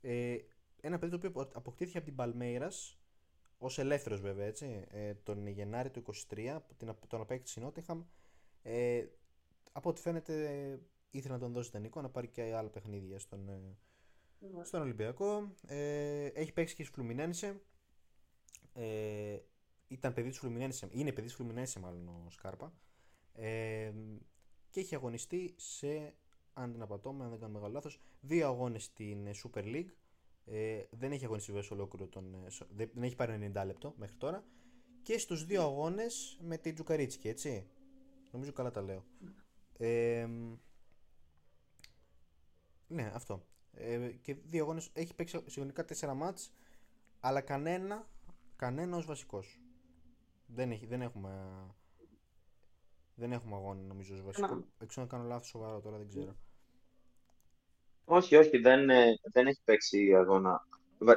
ε, ένα παιδί το οποίο αποκτήθηκε από την Παλμέιρας ως ελεύθερος βέβαια έτσι ε, τον Γενάρη του 23 την, τον απέκτησε η Νότιγχαμ ε, από ό,τι φαίνεται ήθελε να τον δώσει δανεικό να πάρει και άλλα παιχνίδια στον, ε, ναι. στον Ολυμπιακό. Ε, έχει παίξει και στη Φλουμινένσε. Ε, ήταν παιδί της Φλουμινένσε είναι παιδί της Φλουμινένσε μάλλον ο Σκάρπα ε, και έχει αγωνιστεί σε, αν δεν απατώμε, αν δεν κάνω μεγάλο λάθος, δύο αγώνες στην ε, Super League. Ε, δεν έχει αγωνιστεί βέβαια ολόκληρο τον. Ε, δεν έχει πάρει 90 λεπτό μέχρι τώρα. Και στους δύο αγώνες με την Τζουκαρίτσκι, έτσι. Νομίζω καλά τα λέω. Ε, ναι, αυτό. Ε, και δύο αγώνες έχει παίξει συνολικά τέσσερα μάτς, αλλά κανένα, κανένα ως βασικός. Δεν, έχει, δεν έχουμε δεν έχουμε αγώνα νομίζω ως βασικό. Έξω να κάνω λάθος σοβαρό τώρα, δεν ξέρω. Όχι, όχι, δεν, ε, δεν έχει παίξει αγώνα.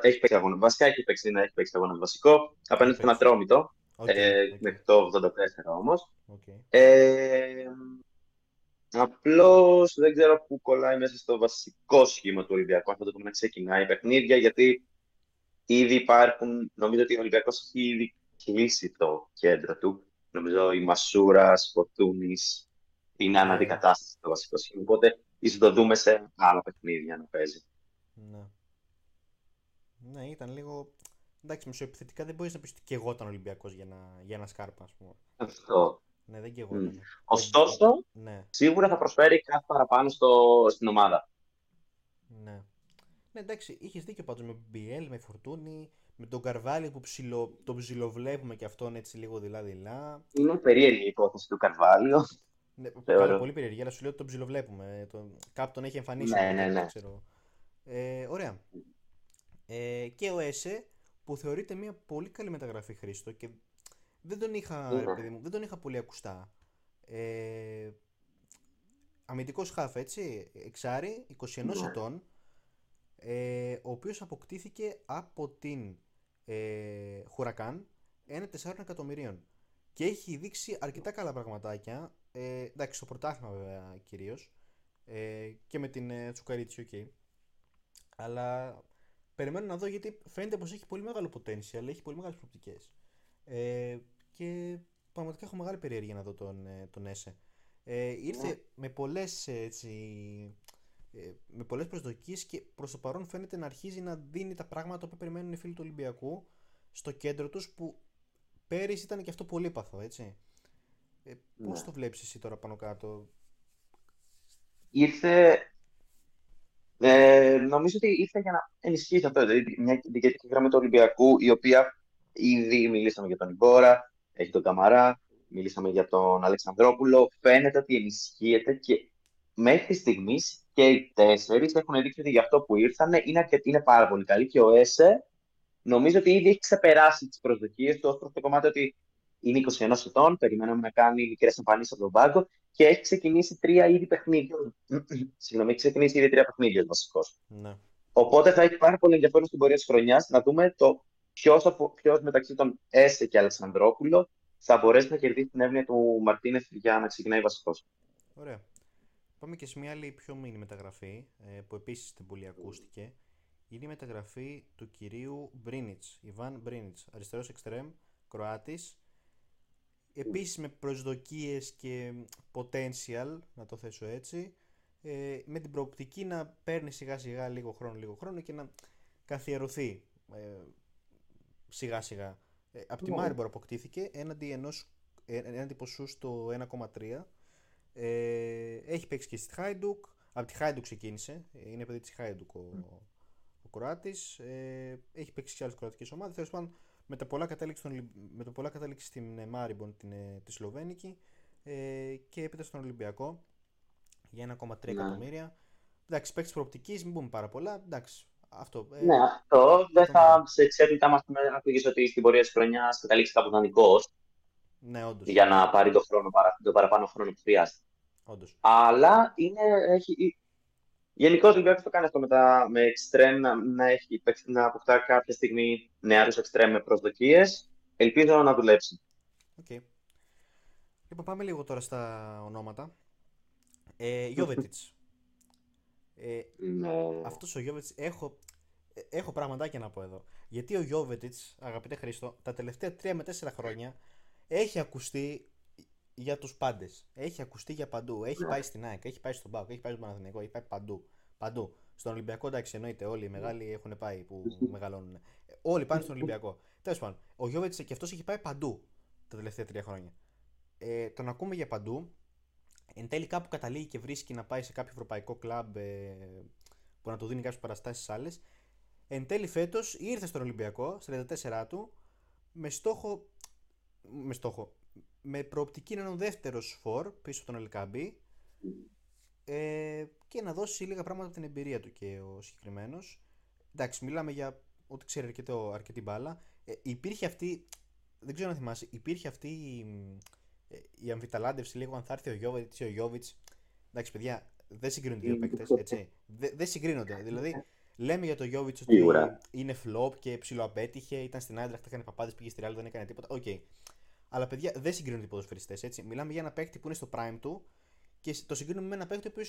Έχει παίξει αγώνα. Βασικά έχει παίξει, να έχει παίξει αγώνα βασικό. Απέναντι στον Ατρόμητο. Okay, ε, okay. Μέχρι το 84 όμως. Okay. Ε, Απλώς δεν ξέρω πού κολλάει μέσα στο βασικό σχήμα του Ολυμπιακού. Αυτό το πούμε να ξεκινάει παιχνίδια, γιατί ήδη υπάρχουν. Νομίζω ότι ο Ολυμπιακός έχει ήδη κλείσει το κέντρο του. Νομίζω η Μασούρας, Φορτούνης είναι αναδικατάσταση το βασικό σχήμα. Οπότε ίσως το δούμε σε άλλα παιχνίδια να παίζει. Ναι. Ναι, ήταν λίγο. Εντάξει, μεσοεπιθετικά δεν μπορείς να πεις ότι και εγώ ήταν Ολυμπιακός για, να... για ένα σκάρπα, ας πούμε. Αυτό. Ναι, δεν και εγώ. Mm. Ωστόσο, ναι. σίγουρα θα προσφέρει κάτι παραπάνω στο... στην ομάδα. Ναι. Ναι, εντάξει, είχες δίκιο πάντως με BL, με Φορτούνη, με τον Καρβάλιο που ψιλο, τον ψιλοβλέπουμε και αυτόν έτσι λίγο δειλά-δειλά. Είναι περίεργη η υπόθεση του Καρβάλιο. Ναι, [LAUGHS] πάρα πολύ περίεργη, αλλά σου λέω ότι τον ψιλοβλέπουμε. Τον... Κάπου τον έχει εμφανίσει. Ναι, ναι, ναι. Ξέρω. Ε, ωραία. Ε, και ο Έσε που θεωρείται μια πολύ καλή μεταγραφή Χρήστο και δεν τον είχα, ναι. παιδί μου, δεν τον είχα πολύ ακουστά. Ε, αμυντικός χάφ, έτσι, εξάρι, 21 ναι. ετών, ε, ο οποίος αποκτήθηκε από την ε, Χουρακάν 1-4 εκατομμυρίων. Και έχει δείξει αρκετά καλά πραγματάκια. Ε, εντάξει στο πρωτάθλημα βέβαια κυρίως. Ε, και με την ε, Τσουκαρίτσι ok αλλά περιμένω να δω γιατί φαίνεται πως έχει πολύ μεγάλο potential έχει πολύ μεγάλες προοπτικές. Ε, και πραγματικά έχω μεγάλη περιέργεια να δω τον, ε, τον Έσε ε, ήρθε ναι. με πολλές έτσι, ε, με πολλές προσδοκίες και προς το παρόν φαίνεται να αρχίζει να δίνει τα πράγματα που περιμένουν οι φίλοι του Ολυμπιακού στο κέντρο τους που πέρυσι ήταν και αυτό πολύ παθό, έτσι. Ε, πώς ναι. το βλέπεις εσύ τώρα πάνω κάτω; Ήρθε... Ε, νομίζω ότι ήρθε για να ενισχύσει αυτό, δηλαδή μια δικαιωτική γραμμή του Ολυμπιακού, η οποία ήδη μιλήσαμε για τον Ιμπόρα, έχει τον Καμαρά, μιλήσαμε για τον Αλεξανδρόπουλο, φαίνεται ότι ενισχύεται και μέχρι στιγμής και οι τέσσερις έχουν δείξει ότι για αυτό που ήρθαν είναι, είναι πάρα πολύ καλή. Και ο ΕΣΕ νομίζω ότι ήδη έχει ξεπεράσει τις προσδοκίες του ως προς το κομμάτι ότι είναι 21 ετών, περιμένουμε να κάνει μικρές εμφανίσεις από τον πάγκο και έχει ξεκινήσει τρία είδη παιχνίδια. [CLEARS THROAT] Συγγνώμη, έχει ξεκινήσει ήδη τρία παιχνίδια βασικός. Ναι. Οπότε θα έχει πάρα πολύ ενδιαφέρον στην πορεία της χρονιάς να δούμε το ποιος μεταξύ των Έσε και Αλεξανδρόπουλο θα μπορέσει να κερδίσει την εύνοια του Μαρτίνεθ για να ξεκινάει βασικός. Ωραία. Πάμε και σε μια άλλη πιο μήνυ μεταγραφή ε, που επίσης την πολύ ακούστηκε. Είναι η μεταγραφή του κυρίου Μπρίνιτς, Ιβάν Μπρίνιτς, αριστερός εξτρέμ, Κροάτης. Επίσης με προσδοκίες και potential, να το θέσω έτσι, ε, με την προοπτική να παίρνει σιγά σιγά λίγο χρόνο, λίγο χρόνο και να καθιερωθεί ε, σιγά σιγά. Ε, από τη ναι. Μάριμπορ αποκτήθηκε έναντι, ενός, ε, έναντι ποσού στο 1,3. Ε, έχει παίξει και στη Χάιντουκ. Από τη Χάιντουκ ξεκίνησε. Είναι παιδί της Χάιντουκ ο, mm. ο Κροάτης. Ε, έχει παίξει και άλλες κροατικές ομάδες. Τέλος πάντων, με τα πολλά κατάληξη, με το πολλά κατάληξη στην Μάριμπον, την, ε, τη Σλοβένικη ε, και έπειτα στον Ολυμπιακό για 1,3 ναι. εκατομμύρια. Εντάξει, παίξει προοπτικής, μην πούμε πάρα πολλά. Εντάξει, αυτό. Ε, ναι, αυτό δεν θα σε εξαιρετικά μα πει ότι στην πορεία της χρονιάς καταλήξει κάπου δανεικό. Ναι, όντως. Για να πάρει το, χρόνο, το παραπάνω χρόνο που χρειάζεται. Όντως. Αλλά είναι, έχει, Γενικώς ο Ολυμπιακό το κάνει αυτό με, τα, με εξτρέμ να, να, έχει, να αποκτά κάποια στιγμή νεαρούς εξτρέμ με προσδοκίες. Ελπίζω να δουλέψει. Okay. Λοιπόν, πάμε λίγο τώρα στα ονόματα. Ε, Γιώβετιτς. Ε, ναι. Αυτός ο Γιώβετιτς έχω, έχω πραγματάκια να πω εδώ. Γιατί ο Γιώβετιτς, αγαπητέ Χρήστο, τα τελευταία 3 με 4 χρόνια έχει ακουστεί για τους πάντες. Έχει ακουστεί για παντού. Έχει ναι. πάει στην ΑΕΚ, έχει πάει στον Πάο, έχει πάει στον Παναθηναϊκό, έχει πάει παντού. παντού. Στον Ολυμπιακό, εντάξει, εννοείται όλοι οι μεγάλοι έχουν πάει που μεγαλώνουν. Όλοι πάνε στον Ολυμπιακό. Τέλος πάντων, ο Γιώβετς και αυτός έχει πάει παντού τα τελευταία τρία χρόνια. Ε, τον ακούμε για παντού. Εν τέλει, κάπου καταλήγει και βρίσκει να πάει σε κάποιο ευρωπαϊκό κλαμπ ε, που να του δίνει κάποιες παραστάσεις άλλες. Εν τέλει, φέτος ήρθε στον Ολυμπιακό, στα 34 του, με στόχο. Με στόχο με προοπτική να είναι ο δεύτερος φορ πίσω από τον Ελκαμπή ε, και να δώσει λίγα πράγματα από την εμπειρία του και ο συγκεκριμένος. Εντάξει, μιλάμε για ότι ξέρει αρκετό, αρκετή μπάλα. Ε, υπήρχε αυτή, δεν ξέρω αν θυμάσαι, υπήρχε αυτή η, ε, η αμφιταλάντευση λίγο αν θα έρθει ο Γιόβετιτς ή ο Γιόβιτς. Εντάξει, παιδιά, δεν συγκρίνονται οι δύο παίκτες, έτσι. Δεν, συγκρίνονται. Δηλαδή, λέμε για το Γιόβιτς ότι είναι flop και ψιλοαπέτυχε, ήταν στην Άιντραχτ, έκανε παπάδες, πήγε στη Real, δεν έκανε τίποτα. Ok. Okay. Αλλά παιδιά δεν συγκρίνονται οι ποδοσφαιριστές έτσι. Μιλάμε για ένα παίκτη που είναι στο prime του και το συγκρίνουμε με ένα παίκτη που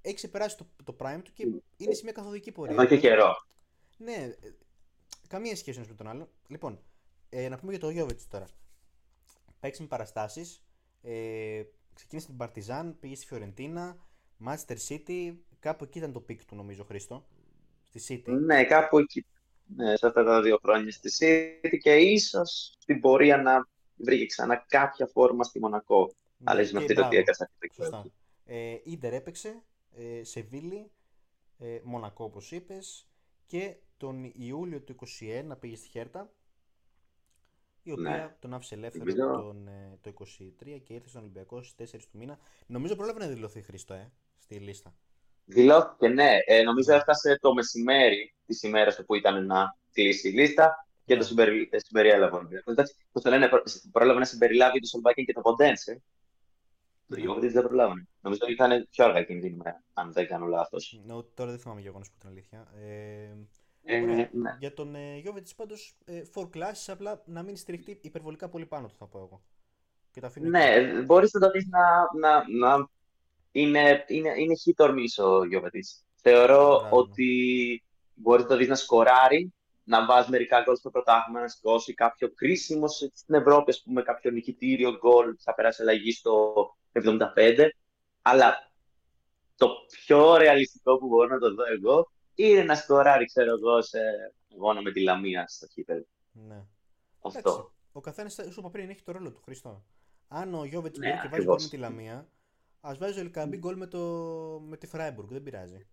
έχει ξεπεράσει το, το prime του και είναι σε μια καθοδική πορεία. Εδώ και καιρό. Ναι, ε, καμία σχέση ένας με τον άλλο. Λοιπόν, ε, να πούμε για το Γιόβετιτς τώρα. Παίκτης με παραστάσεις. Ε, ξεκίνησε την Παρτιζάν, πήγε στη Φιωρεντίνα, Manchester City. Κάπου εκεί ήταν το peak του, νομίζω, Χρήστο. Στη City. Ναι, κάπου εκεί. Ναι, σε αυτά τα δύο χρόνια στη City και ίσως στην πορεία να βρήκε ξανά κάποια φόρμα στη Μονακό. Ναι, Αλλά με αυτή το τι έκανα. Σωστά. Ε, Ίντερ έπαιξε, ε, Σεβίλη, ε, Μονακό όπως είπες, και τον Ιούλιο του 2021 πήγε στη Χέρτα. Η οποία ναι. τον άφησε ελεύθερο τον, ε, το 23 και ήρθε στον Ολυμπιακό στις 4 του μήνα. Νομίζω πρόλαβε να δηλωθεί Χρήστο, ε, στη λίστα. Δηλώθηκε, ναι. Ε, νομίζω έφτασε το μεσημέρι της ημέρας που ήταν να κλείσει η λίστα και το συμπεριέλαβε ο Ολυμπιακό. Πώς το λένε, πρόλαβε να συμπεριλάβει το Σολμπάκιν και το Ποντένσε. Το Γιώργο δεν προλάβανε. Νομίζω ότι ήταν πιο αργά εκείνη την ημέρα, αν δεν κάνω λάθος. No, τώρα δεν θυμάμαι γεγονός που ήταν αλήθεια. Ε, ε, ναι. Για τον ε, Γιώβετ πάντως, ε, for classes, απλά να μην στηριχτεί υπερβολικά πολύ πάνω του, θα πω εγώ. Και τα ναι, μπορείς να το δεις να, να, να, είναι, είναι, είναι hit or miss ο Γιώβετ. Θεωρώ ότι μπορείς να το δεις να σκοράρει να βάζει μερικά γκολ στο πρωτάθλημα, να σηκώσει κάποιο κρίσιμο στην Ευρώπη, ας πούμε, κάποιο νικητήριο γκολ θα περάσει αλλαγή στο 75. Αλλά το πιο ρεαλιστικό που μπορώ να το δω εγώ είναι να σκοράρει, ξέρω εγώ, σε αγώνα με τη Λαμία στο κύπελ. Ναι. Αυτό. Εντάξει, ο καθένας, σου είπα πριν, έχει το ρόλο του Χριστό. Αν ο Γιώβετς ναι, μπορεί και βάζει γκολ με τη Λαμία, ας βάζει ο Ελκαμπή γκολ με, το... με τη Φράιμπουργκ. Δεν πειράζει.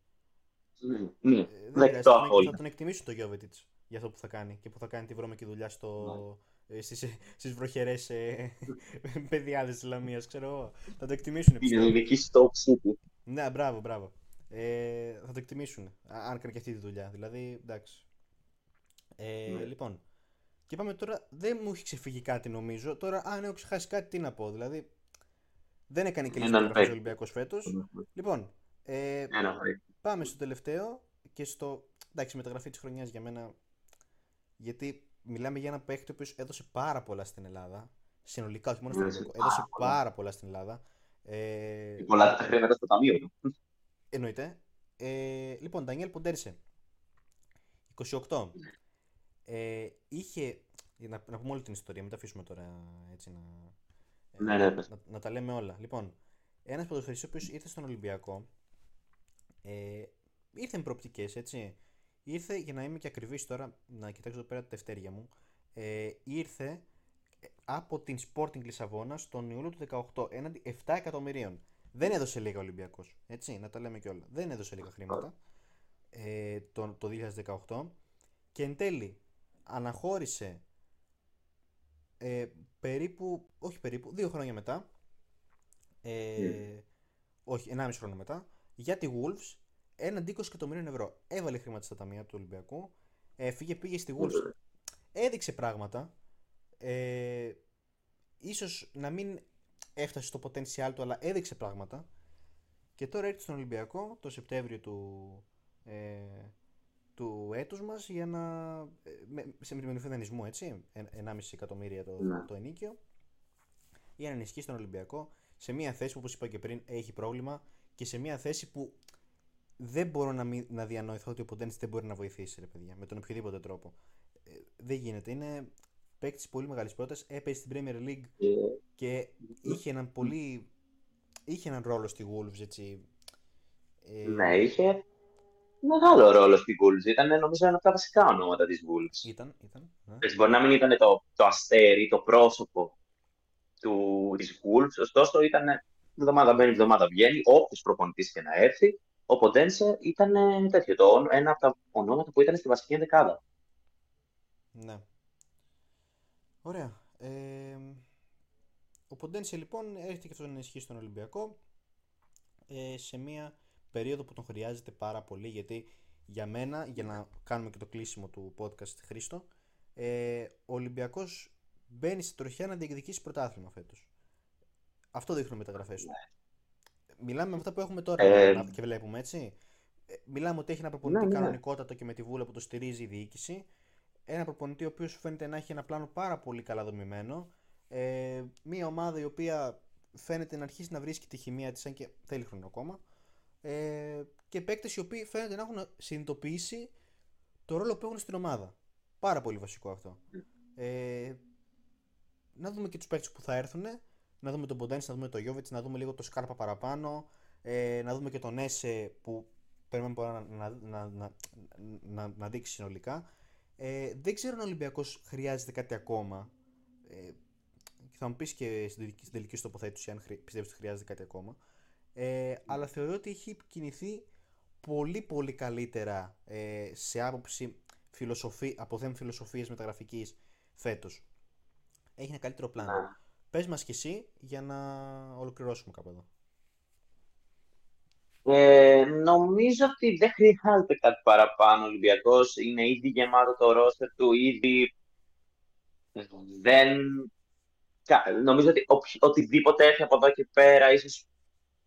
Ναι, ναι. Ε, δεν πειράζει. Θα, θα τον εκτιμήσουν το Γιώβετιτς για αυτό που θα κάνει και που θα κάνει τη βρώμικη δουλειά στο, ναι. ε, στις, στις βροχερές ε, [LAUGHS] παιδιάδες της Λαμίας, ξέρω εγώ. Θα το εκτιμήσουν. Η ελληνική Stoke City. Ναι, μπράβο, μπράβο. Ε, θα το εκτιμήσουν. Αν κάνει και αυτή τη δουλειά. Δηλαδή, εντάξει. Ε, ναι. Λοιπόν, και πάμε τώρα. Δεν μου έχει ξεφύγει κάτι νομίζω. Τώρα, αν έχω ξεχάσει κάτι, τι να πω. Δηλαδή, δεν έκανε και λίγο ο Ολυμπιακός φέτος. Λοιπόν, ε, πάμε στο τελευταίο και στο. Εντάξει, μεταγραφή της χρονιάς για μένα. Γιατί μιλάμε για ένα παίχτη ο οποίος έδωσε πάρα πολλά στην Ελλάδα. Συνολικά, όχι μόνο στο Ολυμπιακό. Έδωσε πάρα πολλά στην Ελλάδα. Ε, πολλά τα χρήματα στο ταμείο του. Εννοείται. Ε, λοιπόν, Ντανιέλ Ποντέρσε. 28. Ε, είχε. Να, να πούμε όλη την ιστορία, μην τα αφήσουμε τώρα έτσι να. Ε, ναι, ναι, να, να, τα λέμε όλα. Λοιπόν, ένας ποδοσφαιριστή ο οποίος ήρθε στον Ολυμπιακό. Ε, ήρθε με προοπτικές, έτσι. Ήρθε, για να είμαι και ακριβής τώρα, να κοιτάξω εδώ πέρα τα τευτέρια μου. Ε, ήρθε από την Sporting Λισαβόνα τον Ιούλιο του 18 έναντι 7 εκατομμυρίων. Δεν έδωσε λίγα Ολυμπιακός. Έτσι, να τα λέμε και όλα. Δεν έδωσε λίγα χρήματα ε, το, το 2018 και εν τέλει αναχώρησε ε, περίπου, όχι περίπου, δύο χρόνια μετά, ε, όχι, 1,5 χρόνο μετά, για τη Wolves έναντι 20 εκατομμυρίων ευρώ. Έβαλε χρήματα στα ταμεία του Ολυμπιακού, έφυγε, πήγε στη Wolves, έδειξε πράγματα, ε, ίσως να μην έφτασε στο potential του, αλλά έδειξε πράγματα. Και τώρα έρχεται στον Ολυμπιακό το Σεπτέμβριο του, ε, του έτους μας για να, ε, με, σε μηδενισμό δανεισμό έτσι, 1,5 εκατομμύρια το, ναι. το ενίκιο, για να ενισχύσει τον Ολυμπιακό σε μια θέση που όπως είπα και πριν έχει πρόβλημα και σε μια θέση που δεν μπορώ να, μην, να διανοηθώ ότι ο Ποντένς δεν μπορεί να βοηθήσει ρε παιδιά, με τον οποιοδήποτε τρόπο. Ε, δεν γίνεται. Είναι παίκτης πολύ μεγάλης ποιότητα, έπαιζε στην Premier League yeah. και είχε έναν πολύ. είχε έναν ρόλο στη Wolves, έτσι. Ε... Ναι, είχε μεγάλο ρόλο στη Wolves. Ήταν νομίζω ένα από τα βασικά ονόματα της Wolves. Ήταν, ήταν. Ναι. μπορεί να μην ήταν το, το αστέρι, το πρόσωπο του, της Wolves, ωστόσο ήταν εβδομάδα μπαίνει, εβδομάδα βγαίνει, όποιος προπονητής και να έρθει. Ο Ποντένσε ήταν τέτοιο, το, ένα από τα ονόματα που ήταν στη βασική ενδεκάδα. Ναι. Ωραία. Ε, ο Ποντένσε λοιπόν έρχεται και αυτός να ενισχύσει στον Ολυμπιακό ε, σε μια περίοδο που τον χρειάζεται πάρα πολύ γιατί για μένα, για να κάνουμε και το κλείσιμο του podcast Χρήστο, ε, ο Ολυμπιακός μπαίνει στη τροχιά να διεκδικήσει πρωτάθλημα φέτος. Αυτό δείχνουν οι μεταγραφές του. Μιλάμε με αυτά που έχουμε τώρα ε... και βλέπουμε έτσι. Ε, μιλάμε ότι έχει ένα προπονητή ναι, ναι. κανονικότατο και με τη βούλα που το στηρίζει η διοίκηση ένα προπονητή ο οποίος φαίνεται να έχει ένα πλάνο πάρα πολύ καλά δομημένο. Ε, μια ομάδα η οποία φαίνεται να αρχίσει να βρίσκει τη χημεία της, αν και θέλει χρόνο ακόμα. Ε, και παίκτες οι οποίοι φαίνεται να έχουν συνειδητοποιήσει το ρόλο που έχουν στην ομάδα. Πάρα πολύ βασικό αυτό. Ε, να δούμε και τους παίκτες που θα έρθουν. Να δούμε τον Ποντένс, να δούμε τον Γιώβετ, να δούμε λίγο το Σκάρπα παραπάνω. Ε, να δούμε και τον Έσε που περιμένουμε να, να, να, να, να, να δείξει συνολικά. Ε, δεν ξέρω αν ο Ολυμπιακός χρειάζεται κάτι ακόμα. Ε, θα μου πεις και στην τελική σου τοποθέτηση αν πιστεύεις ότι χρειάζεται κάτι ακόμα. Ε, αλλά θεωρώ ότι έχει κινηθεί πολύ πολύ καλύτερα ε, σε άποψη φιλοσοφή, από θέμα φιλοσοφίας μεταγραφικής φέτος. Έχει ένα καλύτερο πλάνο. Ναι. Πες μας και εσύ για να ολοκληρώσουμε κάπου εδώ. Ε, νομίζω ότι δεν χρειάζεται κάτι παραπάνω. Ο Ολυμπιακός είναι ήδη γεμάτο το ρόστερ του, ήδη δεν. Νομίζω ότι οτιδήποτε έρθει από εδώ και πέρα ίσως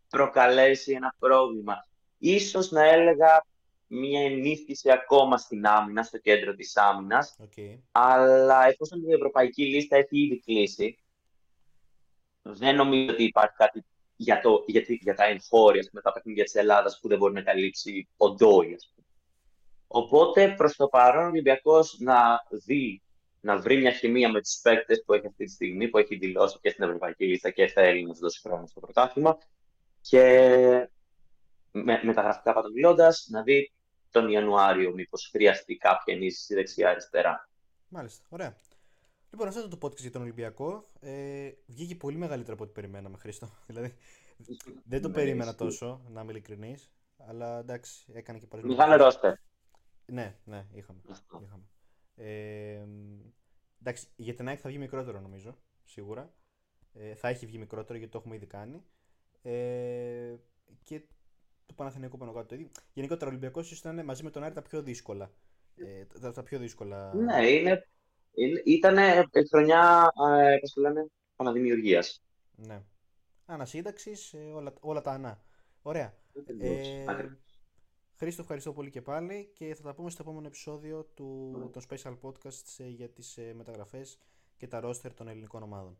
προκαλέσει ένα πρόβλημα. Ίσως να έλεγα μια ενίσχυση ακόμα στην άμυνα, στο κέντρο της άμυνας. Okay. Αλλά εφόσον η ευρωπαϊκή λίστα έχει ήδη κλείσει, δεν νομίζω ότι υπάρχει κάτι για, το, για, για τα εγχώρια, με τα παιχνίδια της Ελλάδας που δεν μπορεί να καλύψει ο Ντόι. Οπότε προς το παρόν ο Ολυμπιακός να δει, να βρει μια χημεία με τους παίκτες που έχει αυτή τη στιγμή, που έχει δηλώσει και στην Ευρωπαϊκή Λίστα και θέλει να τους δώσει χρόνο στο πρωτάθλημα. Και με, με τα γραφικά πατομιλώντα, να δει τον Ιανουάριο μήπως χρειαστεί κάποια ενίσχυση δεξιά-αριστερά. Μάλιστα. Ωραία. Λοιπόν, αυτό ήταν το podcast για τον Ολυμπιακό. Ε, βγήκε πολύ μεγαλύτερο από ό,τι περιμέναμε, Χρήστο. [LAUGHS] δηλαδή, δεν το ναι, περίμενα τόσο, να είμαι ειλικρινής. Αλλά εντάξει, έκανε και πολύ. Μεγάλο ρόστερ. Ναι, ναι, είχαμε. είχαμε. Ε, εντάξει, για την ΑΕΚ θα βγει μικρότερο νομίζω, σίγουρα. Ε, θα έχει βγει μικρότερο γιατί το έχουμε ήδη κάνει. Ε, και το Παναθηναϊκού πάνω κάτω. Γενικότερα ο Ολυμπιακός ήταν μαζί με τον Άρη τα πιο δύσκολα. Ε, τα, τα, πιο δύσκολα. Ναι, είναι, είναι, ήταν χρονιά, ε, πώς το λένε, αναδημιουργίας. Ναι. Ανασύνταξης, ε, όλα, όλα τα ανά. Ωραία. Ε, Χρήστο, ευχαριστώ πολύ και πάλι και θα τα πούμε στο επόμενο επεισόδιο του, ναι. των Special Podcasts για τις ε, μεταγραφές και τα roster των ελληνικών ομάδων.